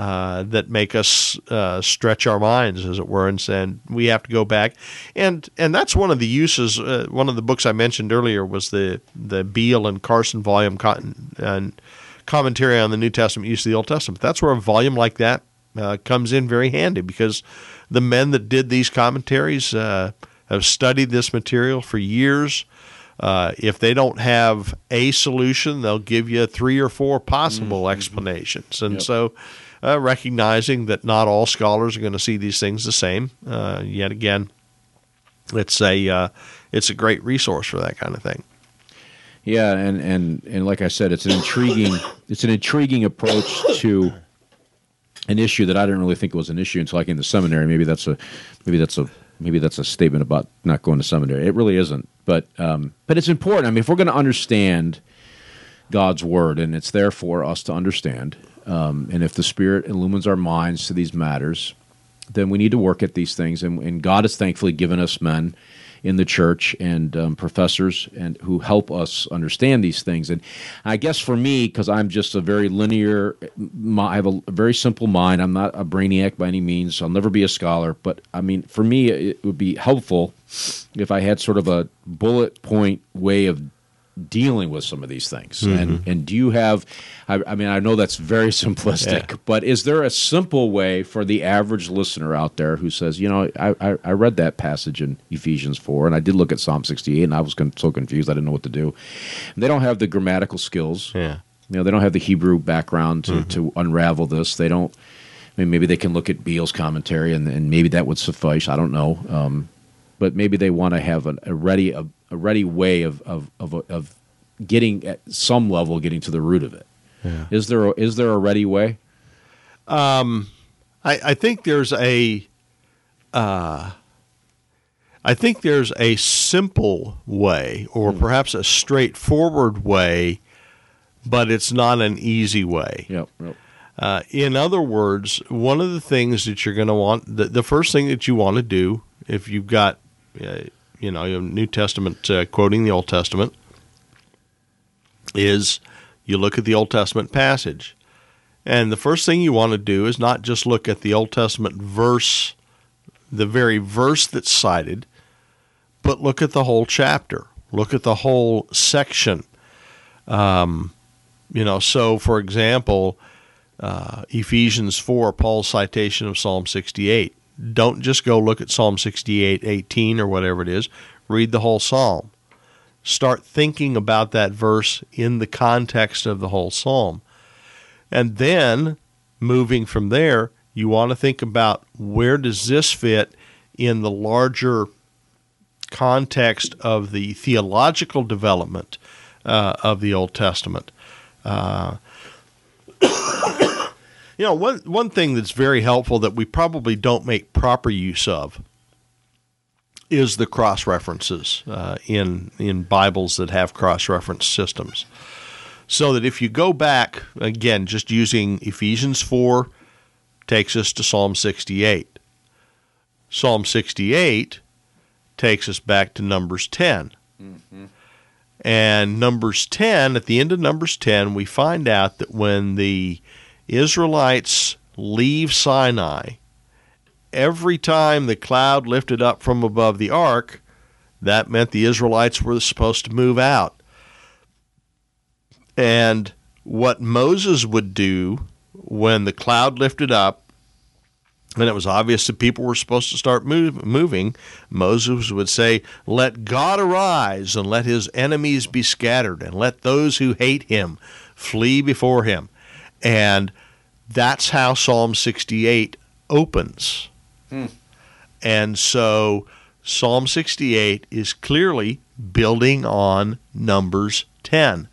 uh, that make us uh, stretch our minds, as it were, and saying we have to go back, and and that's one of the uses. Uh, one of the books I mentioned earlier was the the Beale and Carson volume con- and commentary on the New Testament use of the Old Testament. That's where a volume like that uh, comes in very handy because the men that did these commentaries uh, have studied this material for years. Uh, if they don't have a solution, they'll give you three or four possible explanations. And Yep. so, uh, recognizing that not all scholars are going to see these things the same, uh, yet again, it's a uh, it's a great resource for that kind of thing. Yeah, and, and and like I said, it's an intriguing it's an intriguing approach to an issue that I didn't really think was an issue until I came to seminary. Maybe that's a maybe that's a maybe that's a statement about not going to seminary. It really isn't, but um, but it's important. I mean, if we're going to understand God's word, and it's there for us to understand, um, and if the Spirit illumines our minds to these matters, then we need to work at these things. And, and God has thankfully given us men in the church and um, professors and who help us understand these things. And I guess for me, because I'm just a very linear, I have a very simple mind. I'm not a brainiac by any means. I'll never be a scholar. But I mean, for me, it would be helpful if I had sort of a bullet point way of dealing with some of these things and and do you have I, I mean i know that's very simplistic Yeah. but is there a simple way for the average listener out there who says you know i i, I read that passage in ephesians 4 and i did look at psalm 68 and i was con- so confused i didn't know what to do and they don't have the grammatical skills Yeah. you know they don't have the hebrew background to, to unravel this they don't I mean, maybe they can look at Beale's commentary and, and maybe that would suffice. I don't know. Um, but maybe they want to have an, a ready a, a ready way of of, of of getting at some level getting to the root of it. Is there a, is there a ready way? I, I think there's a uh, I think there's a simple way or perhaps a straightforward way, but it's not an easy way. Yep. yep. Uh, in other words, one of the things that you're going to want, the, the first thing that you want to do, if you've got, uh, you know, New Testament uh, quoting the Old Testament, is you look at the Old Testament passage. And the first thing you want to do is not just look at the Old Testament verse, the very verse that's cited, but look at the whole chapter, look at the whole section. Um, you know, so for example, uh, Ephesians 4, Paul's citation of Psalm 68. Don't just go look at Psalm 68, 18, or whatever it is. Read the whole psalm. Start thinking about that verse in the context of the whole psalm. And then, moving from there, you want to think about where does this fit in the larger context of the theological development uh, of the Old Testament. Uh, you know, one one thing that's very helpful that we probably don't make proper use of is the cross references uh, in in Bibles that have cross reference systems. So that if you go back again, just using Ephesians four takes us to Psalm sixty eight. Psalm 68 takes us back to Numbers 10. And Numbers 10, at the end of Numbers 10, we find out that when the Israelites leave Sinai, every time the cloud lifted up from above the ark, that meant the Israelites were supposed to move out. And what Moses would do when the cloud lifted up, and it was obvious that people were supposed to start move, moving, Moses would say, Let God arise and let his enemies be scattered, and let those who hate him flee before him. And that's how Psalm 68 opens. And so Psalm 68 is clearly building on Numbers 10.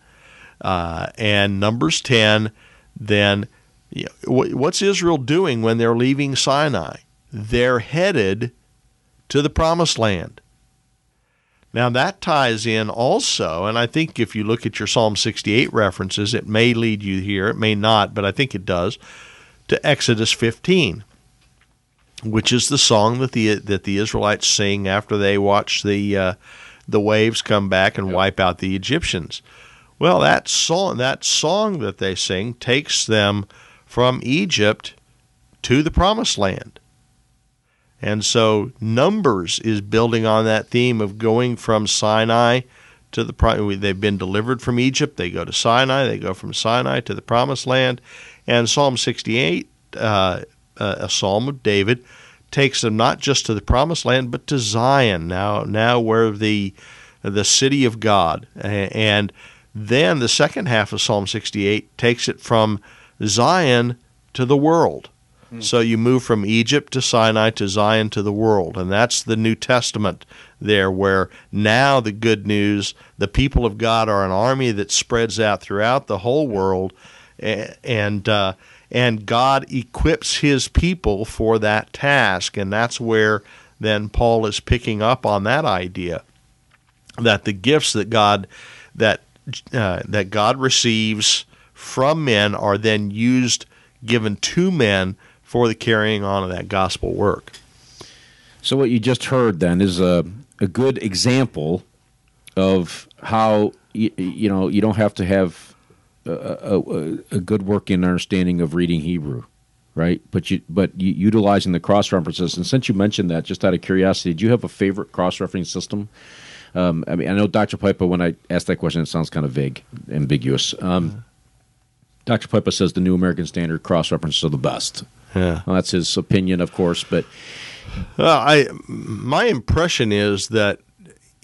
Uh, and Numbers 10, then, you know, what's Israel doing when they're leaving Sinai? They're headed to the promised land. Now, that ties in also, and I think if you look at your Psalm 68 references, it may lead you here, it may not, but I think it does, to Exodus 15 which is the song that the that the Israelites sing after they watch the uh, the waves come back and wipe out the Egyptians. Well, that song that song that they sing takes them from Egypt to the promised land. And so Numbers is building on that theme of going from Sinai to the they've been delivered from Egypt, they go to Sinai, they go from Sinai to the promised land, and Psalm 68 uh, uh, a psalm of David takes them not just to the promised land but to Zion now now where the the city of God. And then the second half of Psalm 68 takes it from Zion to the world so you move from Egypt to Sinai to Zion to the world. And that's the New Testament there where now the good news the people of God are an army that spreads out throughout the whole world and uh, and God equips his people for that task. And that's where then Paul is picking up on that idea that the gifts that God that uh, that God receives from men are then used given to men for the carrying on of that gospel work. So what you just heard then is a a good example of how you, you know you don't have to have a, a, a good working understanding of reading Hebrew, right? But you but you, utilizing the cross references. And since you mentioned that, just out of curiosity, do you have a favorite cross referencing system? Um, I mean, I know Dr. Pipa. When I asked that question, it sounds kind of vague, ambiguous. Um, Dr. Pipa says the New American Standard cross references are the best. Yeah, well, that's his opinion, of course, but well, I my impression is that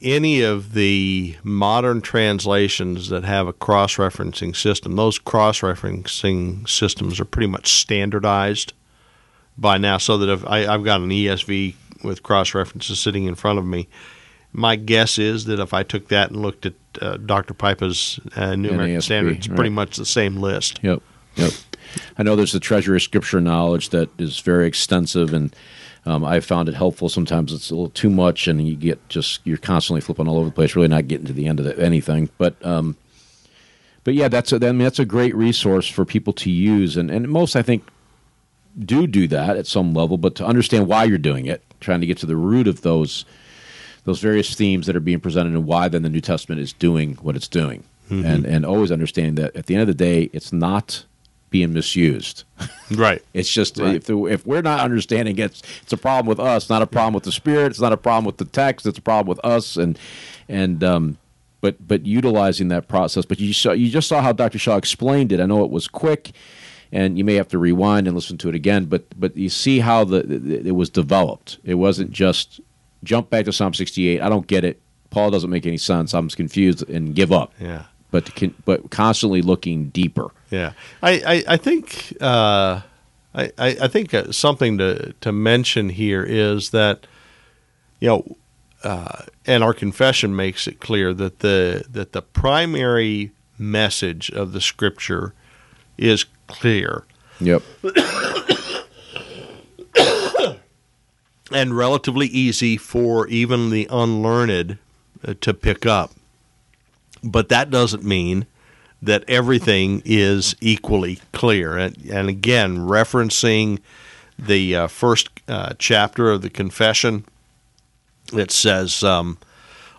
any of the modern translations that have a cross referencing system, those cross referencing systems are pretty much standardized by now. So that if I, I've got an ESV with cross references sitting in front of me, my guess is that if I took that and looked at uh, Dr. Pipa's uh, New American NASB, Standard, it's pretty right. much the same list. Yep. Yep. I know there's the treasury of scripture knowledge that is very extensive, and um, I found it helpful. Sometimes it's a little too much, and you get just you're constantly flipping all over the place, really not getting to the end of the, anything. But um, but yeah, that's a, I mean, that's a great resource for people to use, and and most I think do do that at some level, but to understand why you're doing it, trying to get to the root of those those various themes that are being presented and why then the New Testament is doing what it's doing. And and always understanding that at the end of the day, it's not being misused. Right. It's just Right. if the, if we're not understanding it, it's, it's a problem with us, not a problem with the spirit. It's not a problem with the text. It's a problem with us. And and um, but but utilizing that process. But you saw you just saw how Dr. Shaw explained it. I know it was quick, and you may have to rewind and listen to it again. But but you see how the, the it was developed. It wasn't just jump back to Psalm 68. I don't get it. Paul doesn't make any sense. I'm confused and give up. Yeah. But to but constantly looking deeper. Yeah, I I, I think uh, I I I think uh, something to to mention here is that you know, uh, and our confession makes it clear that the that the primary message of the Scripture is clear Yep. and relatively easy for even the unlearned uh, to pick up. But that doesn't mean that everything is equally clear. And, and again, referencing the uh, first uh, chapter of the confession. It says, um,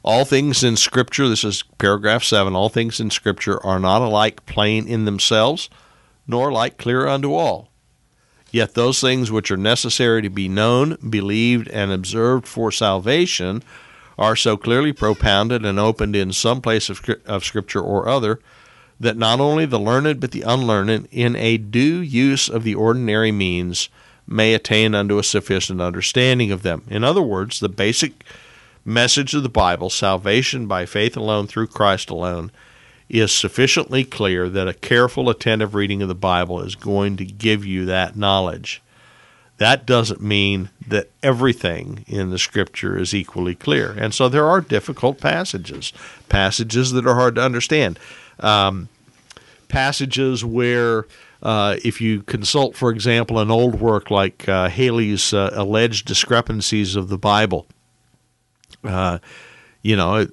All things in Scripture, this is paragraph 7, all things in Scripture are not alike plain in themselves, nor alike clear unto all. Yet those things which are necessary to be known, believed, and observed for salvation are so clearly propounded and opened in some place of, of Scripture or other that not only the learned but the unlearned, in a due use of the ordinary means, may attain unto a sufficient understanding of them. In other words, the basic message of the Bible, salvation by faith alone through Christ alone, is sufficiently clear that a careful, attentive reading of the Bible is going to give you that knowledge. That doesn't mean that everything in the scripture is equally clear. And so there are difficult passages, passages that are hard to understand, um, passages where uh, if you consult, for example, an old work like uh, Haley's uh, alleged discrepancies of the Bible, uh, you know,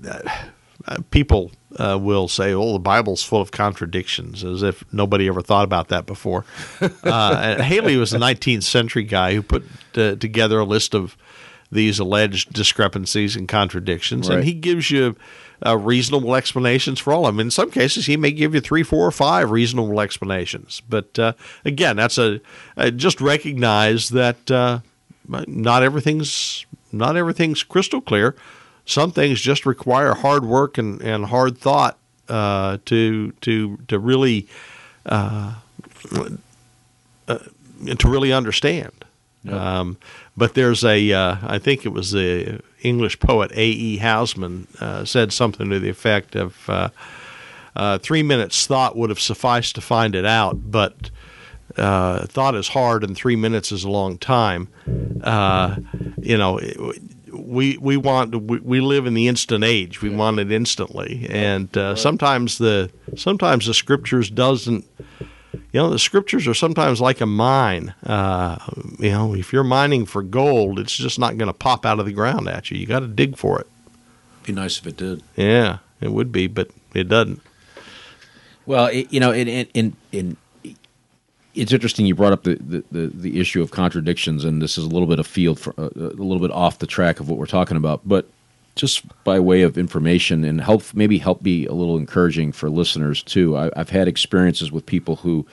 uh, people uh, will say, "Oh, the Bible's full of contradictions," as if nobody ever thought about that before. uh, Haley was a 19th century guy who put together a list of these alleged discrepancies and contradictions, Right. and he gives you uh, reasonable explanations for all of them. In some cases, he may give you three, four, or five reasonable explanations. But uh, again, that's a uh, just recognize that uh, not everything's not everything's crystal clear. Some things just require hard work and, and hard thought uh, to to to really uh, uh, to really understand. Um, but there's a uh, I think it was the English poet A. E. Housman uh, said something to the effect of uh, uh, three minutes thought would have sufficed to find it out, but uh, thought is hard and three minutes is a long time. Uh, you know, we we want we, we live in the instant age. We want it instantly, and uh, sometimes the sometimes the scriptures doesn't. You know, the scriptures are sometimes like a mine. Uh, you know, if you're mining for gold, it's just not going to pop out of the ground at you. You got to dig for it. Be nice if it did. Yeah, it would be, but it doesn't. Well, it, you know, in in, in in it's interesting you brought up the, the, the, the issue of contradictions, and this is a little bit of field for, uh, a little bit off the track of what we're talking about, but just by way of information and help, maybe help be a little encouraging for listeners too. I, I've had experiences with people who,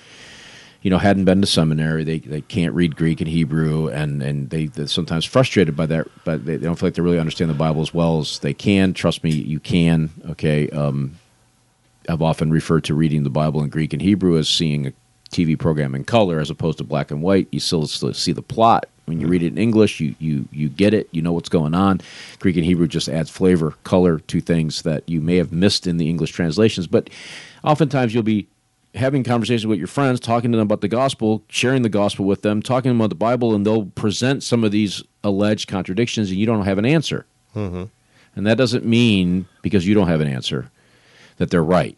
you know, hadn't been to seminary. They they can't read Greek and Hebrew, and and they they're sometimes frustrated by that. But they, they don't feel like they really understand the Bible as well as they can. Trust me, you can. Okay. Um, I've often referred to reading the Bible in Greek and Hebrew as seeing a TV program in color as opposed to black and white. You still see the plot. When you read it in English, you, you you get it. You know what's going on. Greek and Hebrew just adds flavor, color to things that you may have missed in the English translations. But oftentimes you'll be having conversations with your friends, talking to them about the gospel, sharing the gospel with them, talking about the Bible, and they'll present some of these alleged contradictions, and you don't have an answer. Mm-hmm. And that doesn't mean because you don't have an answer that they're right.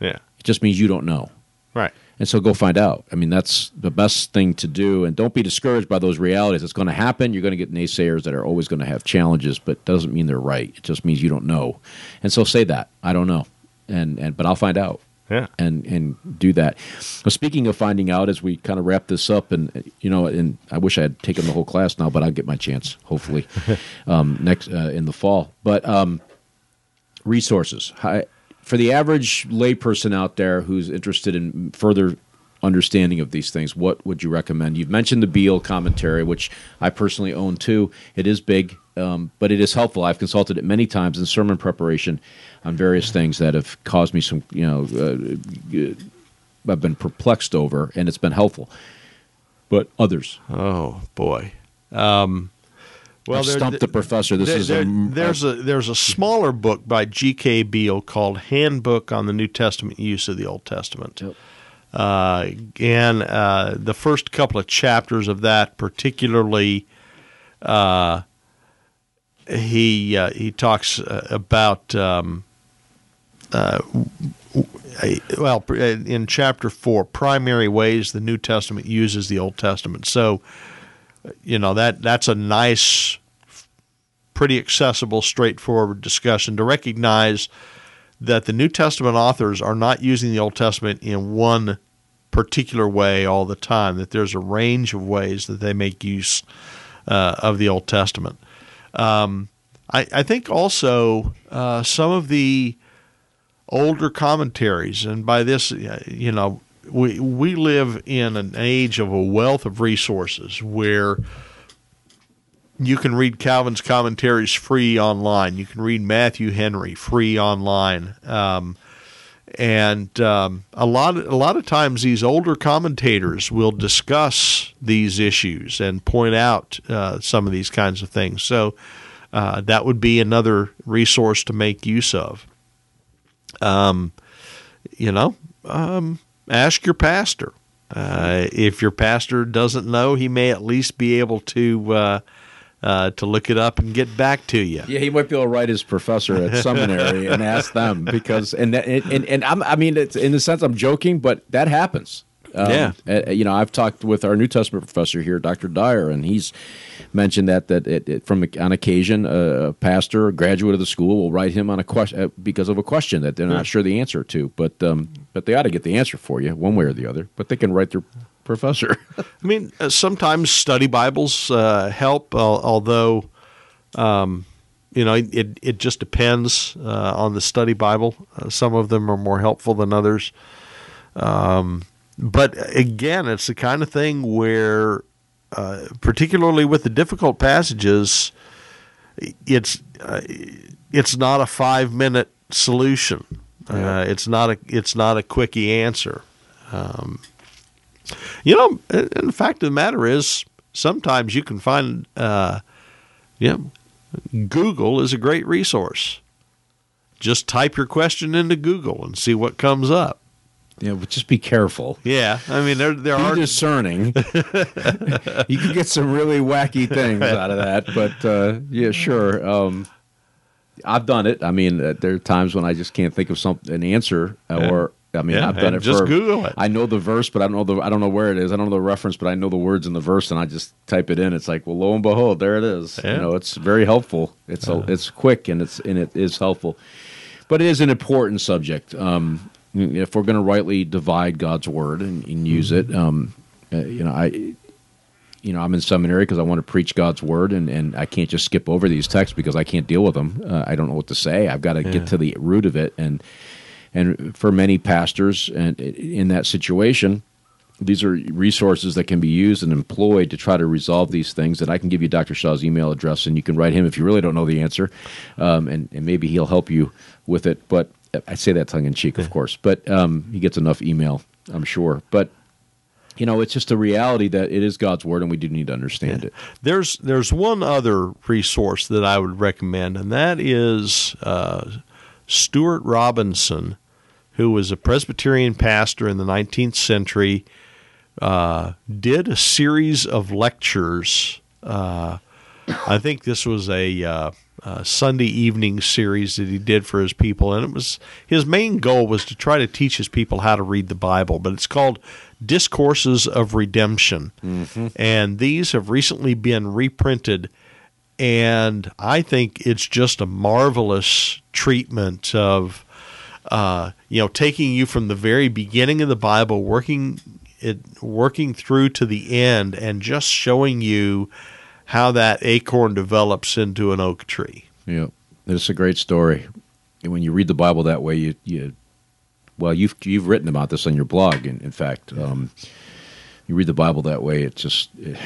Yeah, It just means you don't know. right. And so go find out. I mean, that's the best thing to do. And don't be discouraged by those realities. It's going to happen. You're going to get naysayers that are always going to have challenges, but doesn't mean they're right. It just means you don't know. And so say that. I don't know. And, and but I'll find out Yeah, and and do that. Well, speaking of finding out, as we kind of wrap this up, and you know, and I wish I had taken the whole class now, but I'll get my chance hopefully um, next uh, in the fall. But um, resources Hi, for the average layperson out there who's interested in further understanding of these things. What would you recommend? You've mentioned the Beale commentary, which I personally own too. It is big, um, but it is helpful. I've consulted it many times in sermon preparation on various things that have caused me some, you know, uh, I've been perplexed over, and it's been helpful. But others, Oh boy. Um, well, I've stumped the professor. This there- is there- a, there's a there's a smaller book by G.K. Beale called Handbook on the New Testament Use of the Old Testament. Yep. Uh, and uh, the first couple of chapters of that, particularly, uh, he uh, he talks uh, about um, uh, well in chapter four primary ways the New Testament uses the Old Testament. So you know that that's a nice, pretty accessible, straightforward discussion to recognize that the New Testament authors are not using the Old Testament in one particular way all the time. That there's a range of ways that they make use uh, of the Old Testament. Um, I, I, think also uh, some of the older commentaries, and by this, you know, we we live in an age of a wealth of resources where you can read Calvin's commentaries free online. You can read Matthew Henry free online. Um, and um, a lot a lot of times these older commentators will discuss these issues and point out uh, some of these kinds of things. So uh, that would be another resource to make use of. Um, you know, um, ask your pastor. Uh, if your pastor doesn't know, he may at least be able to uh, uh, to look it up and get back to you. Yeah, he might be able to write his professor at seminary and ask them because and and and I'm, i mean, in a sense, I'm joking, but that happens. Um, yeah, uh, you know, I've talked with our New Testament professor here, Dr. Dyer, and he's mentioned that that it, it, from on occasion a pastor, a graduate of the school, will write him on a question uh, because of a question that they're not sure the answer to, but um, but they ought to get the answer for you one way or the other. But they can write their professor. I mean, uh, sometimes study Bibles uh, help, although. Um, you know, it it just depends uh, on the study Bible. Uh, some of them are more helpful than others. Um, but again, it's the kind of thing where, uh, particularly with the difficult passages, it's it's not a five minute solution. Yeah. it's not a it's not a quickie answer. Um, you know, and the fact of the matter is, sometimes you can find, uh, yeah, Google is a great resource. Just type your question into Google and see what comes up. Yeah, but just be careful. Yeah, I mean there there be are discerning. you can get some really wacky things out of that, but uh, yeah, sure. Um, I've done it. I mean, uh, there are times when I just can't think of some an answer, or I mean, yeah, I've done it. Just for, Google it. I know the verse, but I don't know the I don't know where it is. I don't know the reference, but I know the words in the verse, and I just type it in. It's like, well, lo and behold, there it is. Yeah. You know, it's very helpful. It's a, it's quick and it's and it is helpful, but it is an important subject. Um, if we're going to rightly divide God's word and, and use mm-hmm. it, um, uh, you know, I. You know, I'm in seminary because I want to preach God's word, and, and I can't just skip over these texts because I can't deal with them. Uh, I don't know what to say. I've got to Yeah. get to the root of it, and and for many pastors and in that situation, these are resources that can be used and employed to try to resolve these things. And I can give you Dr. Shaw's email address, and you can write him if you really don't know the answer, um, and, and maybe he'll help you with it. But I say that tongue in cheek, of course. But um, he gets enough email, I'm sure. But you know, it's just a reality that it is God's word, and we do need to understand it. There's there's one other resource that I would recommend, and that is uh, Stuart Robinson, who was a Presbyterian pastor in the 19th century, uh, did a series of lectures. Uh, I think this was a, uh, a Sunday evening series that he did for his people, and it was his main goal was to try to teach his people how to read the Bible. But it's called Discourses of Redemption, and these have recently been reprinted. And I think it's just a marvelous treatment of uh, you know, taking you from the very beginning of the Bible, working it, working through to the end, and just showing you how that acorn develops into an oak tree. Yeah, it's a great story. And when you read the Bible that way, you, you well, you've you've written about this on your blog. In, in fact, um, you read the Bible that way. It just it,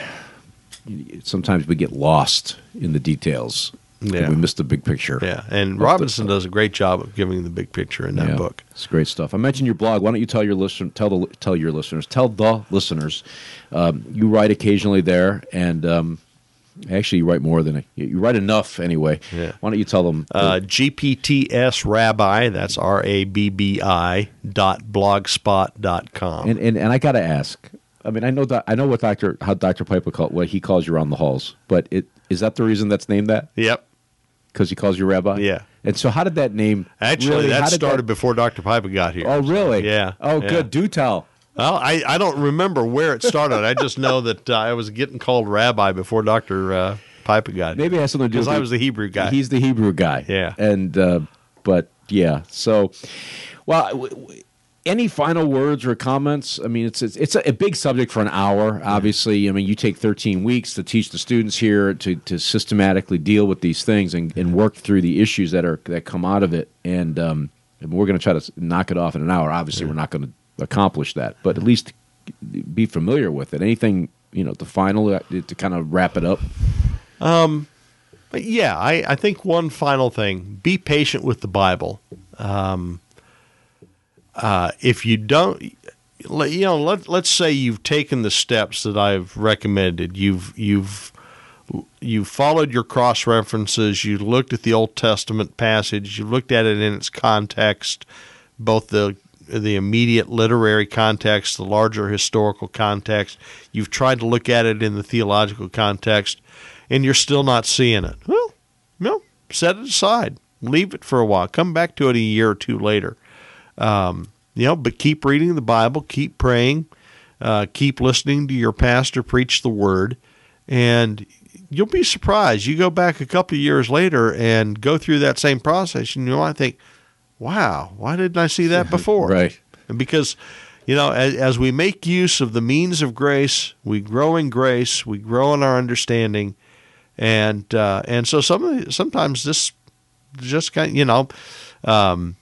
sometimes we get lost in the details. Yeah. we miss the big picture. Yeah, and Robinson does a great job of giving the big picture in that Yeah, book. It's great stuff. I mentioned your blog. Why don't you tell your listen, tell the tell your listeners, tell the listeners, um, you write occasionally there, and um, actually you write more than a, you write enough anyway. Yeah. Why don't you tell them? Uh, GPTS Rabbi, that's R A B B I dot blogspot dot com. and, and and I got to ask. I mean, I know that I know what Doctor how Doctor Pipa call what he calls you around the halls, but it is that the reason that's named that yep. because he calls you Rabbi? Yeah. And so, how did that name Actually, really, that started before Dr. Pipa got here. Oh, really? Yeah. Oh, Yeah. good. Do tell. Well, I, I don't remember where it started. I just know that uh, I was getting called rabbi before Dr. Uh, Pipa got. Maybe it has something to do Because I was the Hebrew guy. He's the Hebrew guy. Yeah. And uh, but yeah, so well, w- w- any final words or comments? I mean, it's it's, it's a, a, big subject for an hour. Obviously, I mean, you take 13 weeks to teach the students here to, to systematically deal with these things and, and work through the issues that are that come out of it. And, um, and we're going to try to knock it off in an hour. Obviously, yeah. we're not going to accomplish that, but at least be familiar with it. Anything you know, the final uh, to kind of wrap it up. Um, yeah, I, I think one final thing: be patient with the Bible. Um, uh, if you don't, you know, let let's say you've taken the steps that I've recommended. You've you've you followed your cross references. You looked at the Old Testament passage. You looked at it in its context, both the the immediate literary context, the larger historical context. You've tried to look at it in the theological context, and you're still not seeing it. Well, no, set it aside. Leave it for a while. Come back to it a year or two later. Um, you know, but keep reading the Bible, keep praying, uh, keep listening to your pastor preach the word, and you'll be surprised. You go back a couple of years later and go through that same process, and you might think, wow, why didn't I see that before? right. And because, you know, as, as, we make use of the means of grace, we grow in grace, we grow in our understanding, and uh, and so some sometimes this just kind of, you know, um,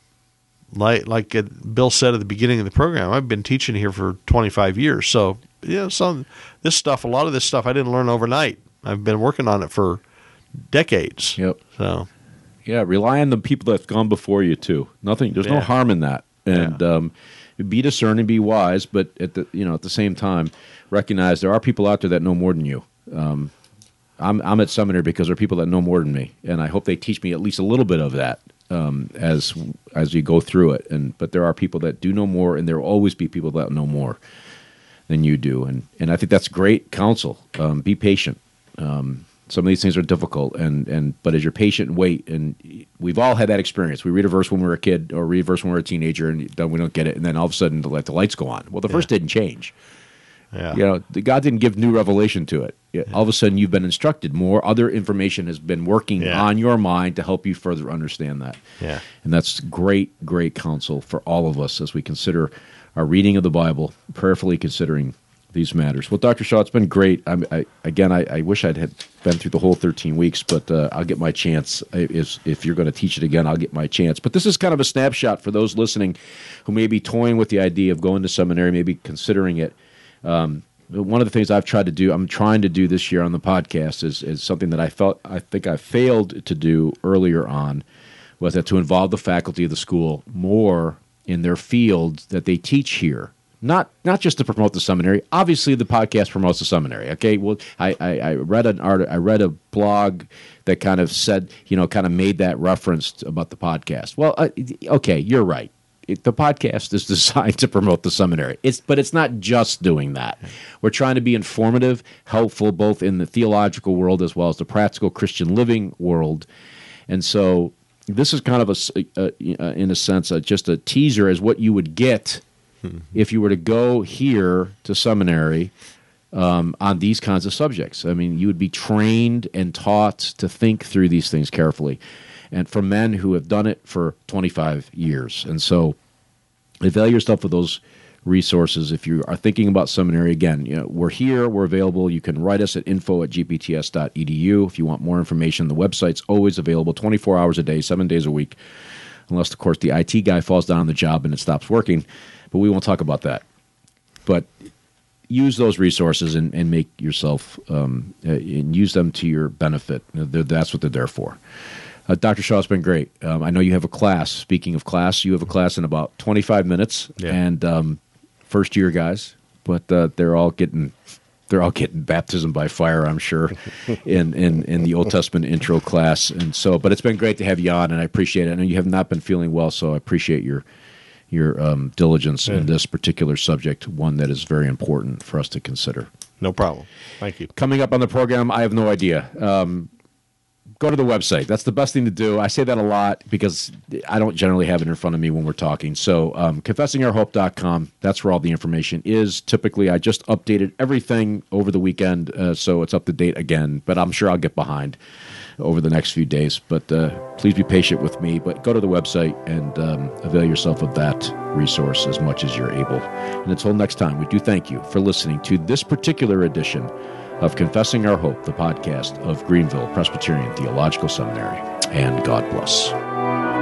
like like Bill said at the beginning of the program, I've been teaching here for 25 years, so yeah, you know, some this stuff, a lot of this stuff, I didn't learn overnight. I've been working on it for decades. Yep. So yeah, rely on the people that've gone before you too. Nothing. There's yeah. no harm in that, and yeah. um, be discerning, be wise, but at the you know at the same time, recognize there are people out there that know more than you. Um, I'm I'm at seminary because there are people that know more than me, and I hope they teach me at least a little bit of that um, as as you go through it. And but there are people that do know more, and there will always be people that know more than you do, and and I think that's great counsel. Um, be patient. Um, some of these things are difficult and and but as you're patient and wait and we've all had that experience we read a verse when we were a kid or read a verse when we are a teenager and then we don't get it and then all of a sudden the, the lights go on well the yeah. verse didn't change yeah. you know god didn't give new revelation to it yeah. all of a sudden you've been instructed more other information has been working yeah. on your mind to help you further understand that yeah and that's great great counsel for all of us as we consider our reading of the bible prayerfully considering these matters. Well, Dr. Shaw, it's been great. I, I, again, I, I, wish I'd had been through the whole 13 weeks, but uh, I'll get my chance. If, if you're going to teach it again, I'll get my chance. But this is kind of a snapshot for those listening who may be toying with the idea of going to seminary, maybe considering it. Um, one of the things I've tried to do, I'm trying to do this year on the podcast, is, is something that I felt I think I failed to do earlier on, was that to involve the faculty of the school more in their field that they teach here not not just to promote the seminary. Obviously, the podcast promotes the seminary. Okay, well, I, I, I read an art, I read a blog that kind of said, you know, kind of made that reference about the podcast. Well, uh, okay, you're right. It, the podcast is designed to promote the seminary. It's but it's not just doing that. We're trying to be informative, helpful, both in the theological world as well as the practical Christian living world, and so this is kind of a, a, a in a sense, a, just a teaser as what you would get. If you were to go here to seminary um, on these kinds of subjects. I mean, you would be trained and taught to think through these things carefully, and from men who have done it for 25 years. And so, avail yourself of those resources. If you are thinking about seminary again you know we're here we're available. You can write us at info at gpts.edu if you want more information. The website's always available 24 hours a day seven days a week unless of course the it guy falls down on the job and it stops working but we won't talk about that. But use those resources and, and make yourself um, uh, and use them to your benefit. They're, that's what they're there for. Uh, Dr. Shaw, it's been great. Um, I know you have a class. Speaking of class, you have a class in about 25 minutes, yeah. and um, first year guys, but uh, they're all getting they're all getting baptism by fire, I'm sure, in, in in the Old Testament intro class. And so, but it's been great to have you on, and I appreciate it. I know you have not been feeling well, so I appreciate your your um, diligence yeah. in this particular subject, one that is very important for us to consider. No problem. Thank you. Coming up on the program, I have no idea. Um, go to the website. That's the best thing to do. I say that a lot because I don't generally have it in front of me when we're talking. So, um, confessingourhope.com, that's where all the information is. Typically, I just updated everything over the weekend, uh, so it's up to date again, but I'm sure I'll get behind. Over the next few days. But uh, please be patient with me. But go to the website and um, avail yourself of that resource as much as you're able. And until next time, we do thank you for listening to this particular edition of Confessing Our Hope, the podcast of Greenville Presbyterian Theological Seminary. And God bless.